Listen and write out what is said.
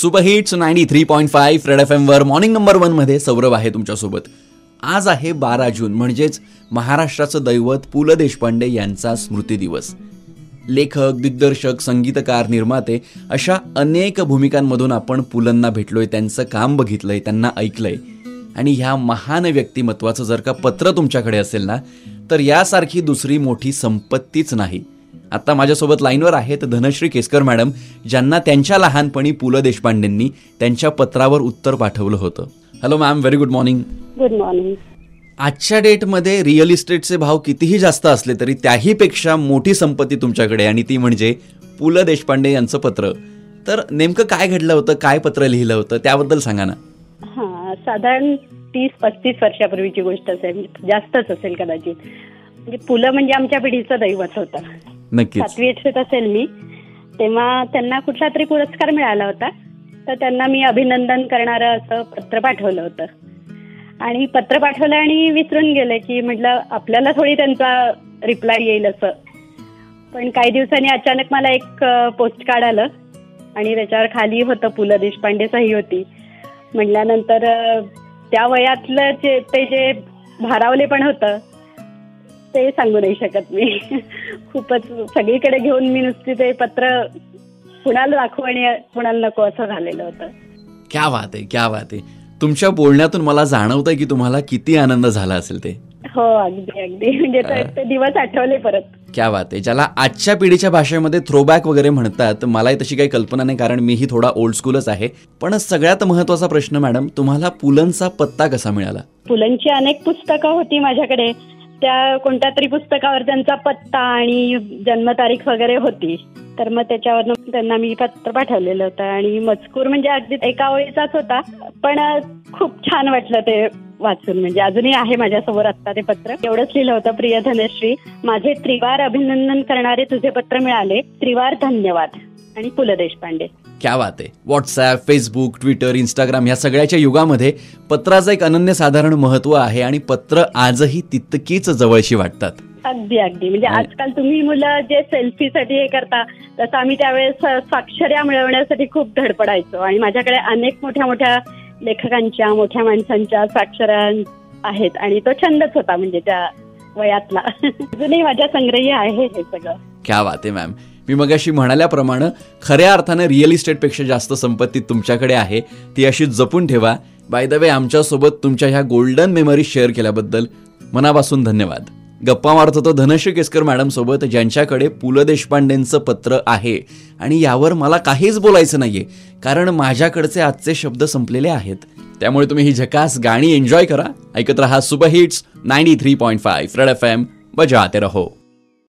Super hits ninety three point five red F वर morning number वनमध्ये सौरभ आहे तुमच्यासोबत. आज आहे बारा जून म्हणजेच महाराष्ट्राचं दैवत पु ल देशपांडे यांचा स्मृती दिवस. लेखक दिग्दर्शक संगीतकार निर्माते अशा अनेक भूमिकांमधून आपण पुलंना भेटलोय त्यांचं काम बघितलंय त्यांना ऐकलंय. आणि ह्या महान व्यक्तिमत्वाचं जर का पत्र तुमच्याकडे असेल ना तर यासारखी दुसरी मोठी संपत्तीच नाही. आता माझ्यासोबत लाईनवर आहेत धनश्री केसकर मॅडम ज्यांना त्यांच्या लहानपणी पु ल देशपांडेंनी त्यांच्या पत्रावर उत्तर पाठवलं होतं. Hello ma'am very good morning good morning आजच्या डेटमध्ये रिअल इस्टेटचे भाव कितीही जास्त असले तरी त्याहीपेक्षा मोठी संपत्ती तुमच्याकडे आणि ती म्हणजे पु ल देशपांडे यांचं पत्र. तर नेमकं काय घडलं होतं काय पत्र लिहिलं होतं त्याबद्दल सांगा ना. हा साधारण तीस पस्तीस वर्षापूर्वीची गोष्ट असेल जास्तच असेल कदाचित. म्हणजे पुलं म्हणजे आमच्या पिढीचं दैवत होतं. नक्कीच. सातवी इच्छित असेल मी. तेव्हा त्यांना कुठला तरी पुरस्कार मिळाला होता. तर त्यांना मी अभिनंदन करणारं असं पत्र पाठवलं होतं. आणि पत्र पाठवलं आणि विसरून गेले की म्हटलं आपल्याला थोडी त्यांचा रिप्लाय येईल असं. पण काही दिवसांनी अचानक मला एक पोस्ट कार्ड आलं. आणि त्याच्यावर खाली होतं पु ल देशपांडे सही होती. म्हटल्यानंतर त्या वयातलं जे ते जे भारावले पण होतं ते सांगू नाही शकत मी. खूपच सगळीकडे घेऊन मी नुसती ते पत्र कुणाला दाखवू आणि कुणाला नको असं झालेलं होतं. क्या बात आहे क्या बात आहे. तुमच्या बोलण्यातून मला जाणवतंय की तुम्हाला किती आनंद झाला असेल ते. हो अगदी अगदी. म्हणजे दिवस आठवले परत. क्या बात आहे. ज्याला आजच्या पिढीच्या भाषेमध्ये थ्रोबॅक वगैरे म्हणतात मलाही तशी काही कल्पना नाही कारण मीही थोडा ओल्ड स्कूलच आहे. पण सगळ्यात महत्त्वाचा प्रश्न मॅडम तुम्हाला पुलंचा पत्ता कसा मिळाला? पुलंची अनेक पुस्तकं होती माझ्याकडे. त्या कोणत्या तरी पुस्तकावर त्यांचा पत्ता आणि जन्मतारीख वगैरे होती. तर मग त्याच्यावर त्यांना मी पत्र पाठवलेलं होतं आणि मजकूर म्हणजे अगदी एका ओळीचाच होता. पण खूप छान वाटलं ते वाचून. म्हणजे अजूनही आहे माझ्यासमोर आता ते पत्र. एवढंच लिहिलं होतं प्रिय धनश्री. माझे त्रिवार अभिनंदन करणारे तुझे पत्र मिळाले. त्रिवार धन्यवाद. आणि पु ल देशपांडे. क्या बात आहे. व्हॉट्सॲप फेसबुक ट्विटर इंस्टाग्राम या सगळ्याच्या युगामध्ये पत्राचं एक अनन्यसाधारण महत्त्व आहे आणि पत्र आजही तितकीच जवळशी वाटतात. अगदी अगदी. म्हणजे आजकाल तुम्ही मुलं जे सेल्फीसाठी हे करता तसं आम्ही त्यावेळेस स्वाक्षऱ्या मिळवण्यासाठी खूप धडपडायचो. आणि माझ्याकडे अनेक मोठ्या मोठ्या लेखकांच्या मोठ्या माणसांच्या स्वाक्षऱ्या आहेत आणि तो छंदच होता म्हणजे त्या वयातला. अजूनही माझ्या संग्रही आहे हे सगळं. क्या आहे मॅम मी मगाशी म्हणाल्याप्रमाणे खऱ्या अर्थानं रिअल इस्टेटपेक्षा जास्त संपत्ती तुमच्याकडे आहे ती अशी जपून ठेवा. बाय द वे आमच्यासोबत तुमच्या ह्या गोल्डन मेमरी शेअर केल्याबद्दल मनापासून धन्यवाद. गप्पा मारत होतो धनश्री केसकर मॅडमसोबत ज्यांच्याकडे पु ल देशपांडेंचं पत्र आहे. आणि यावर मला काहीच बोलायचं नाहीये कारण माझ्याकडचे आजचे शब्द संपलेले आहेत. त्यामुळे तुम्ही ही झकास गाणी एन्जॉय करा. ऐकत रहा super hits ninety three point five red F M बजाते रहो.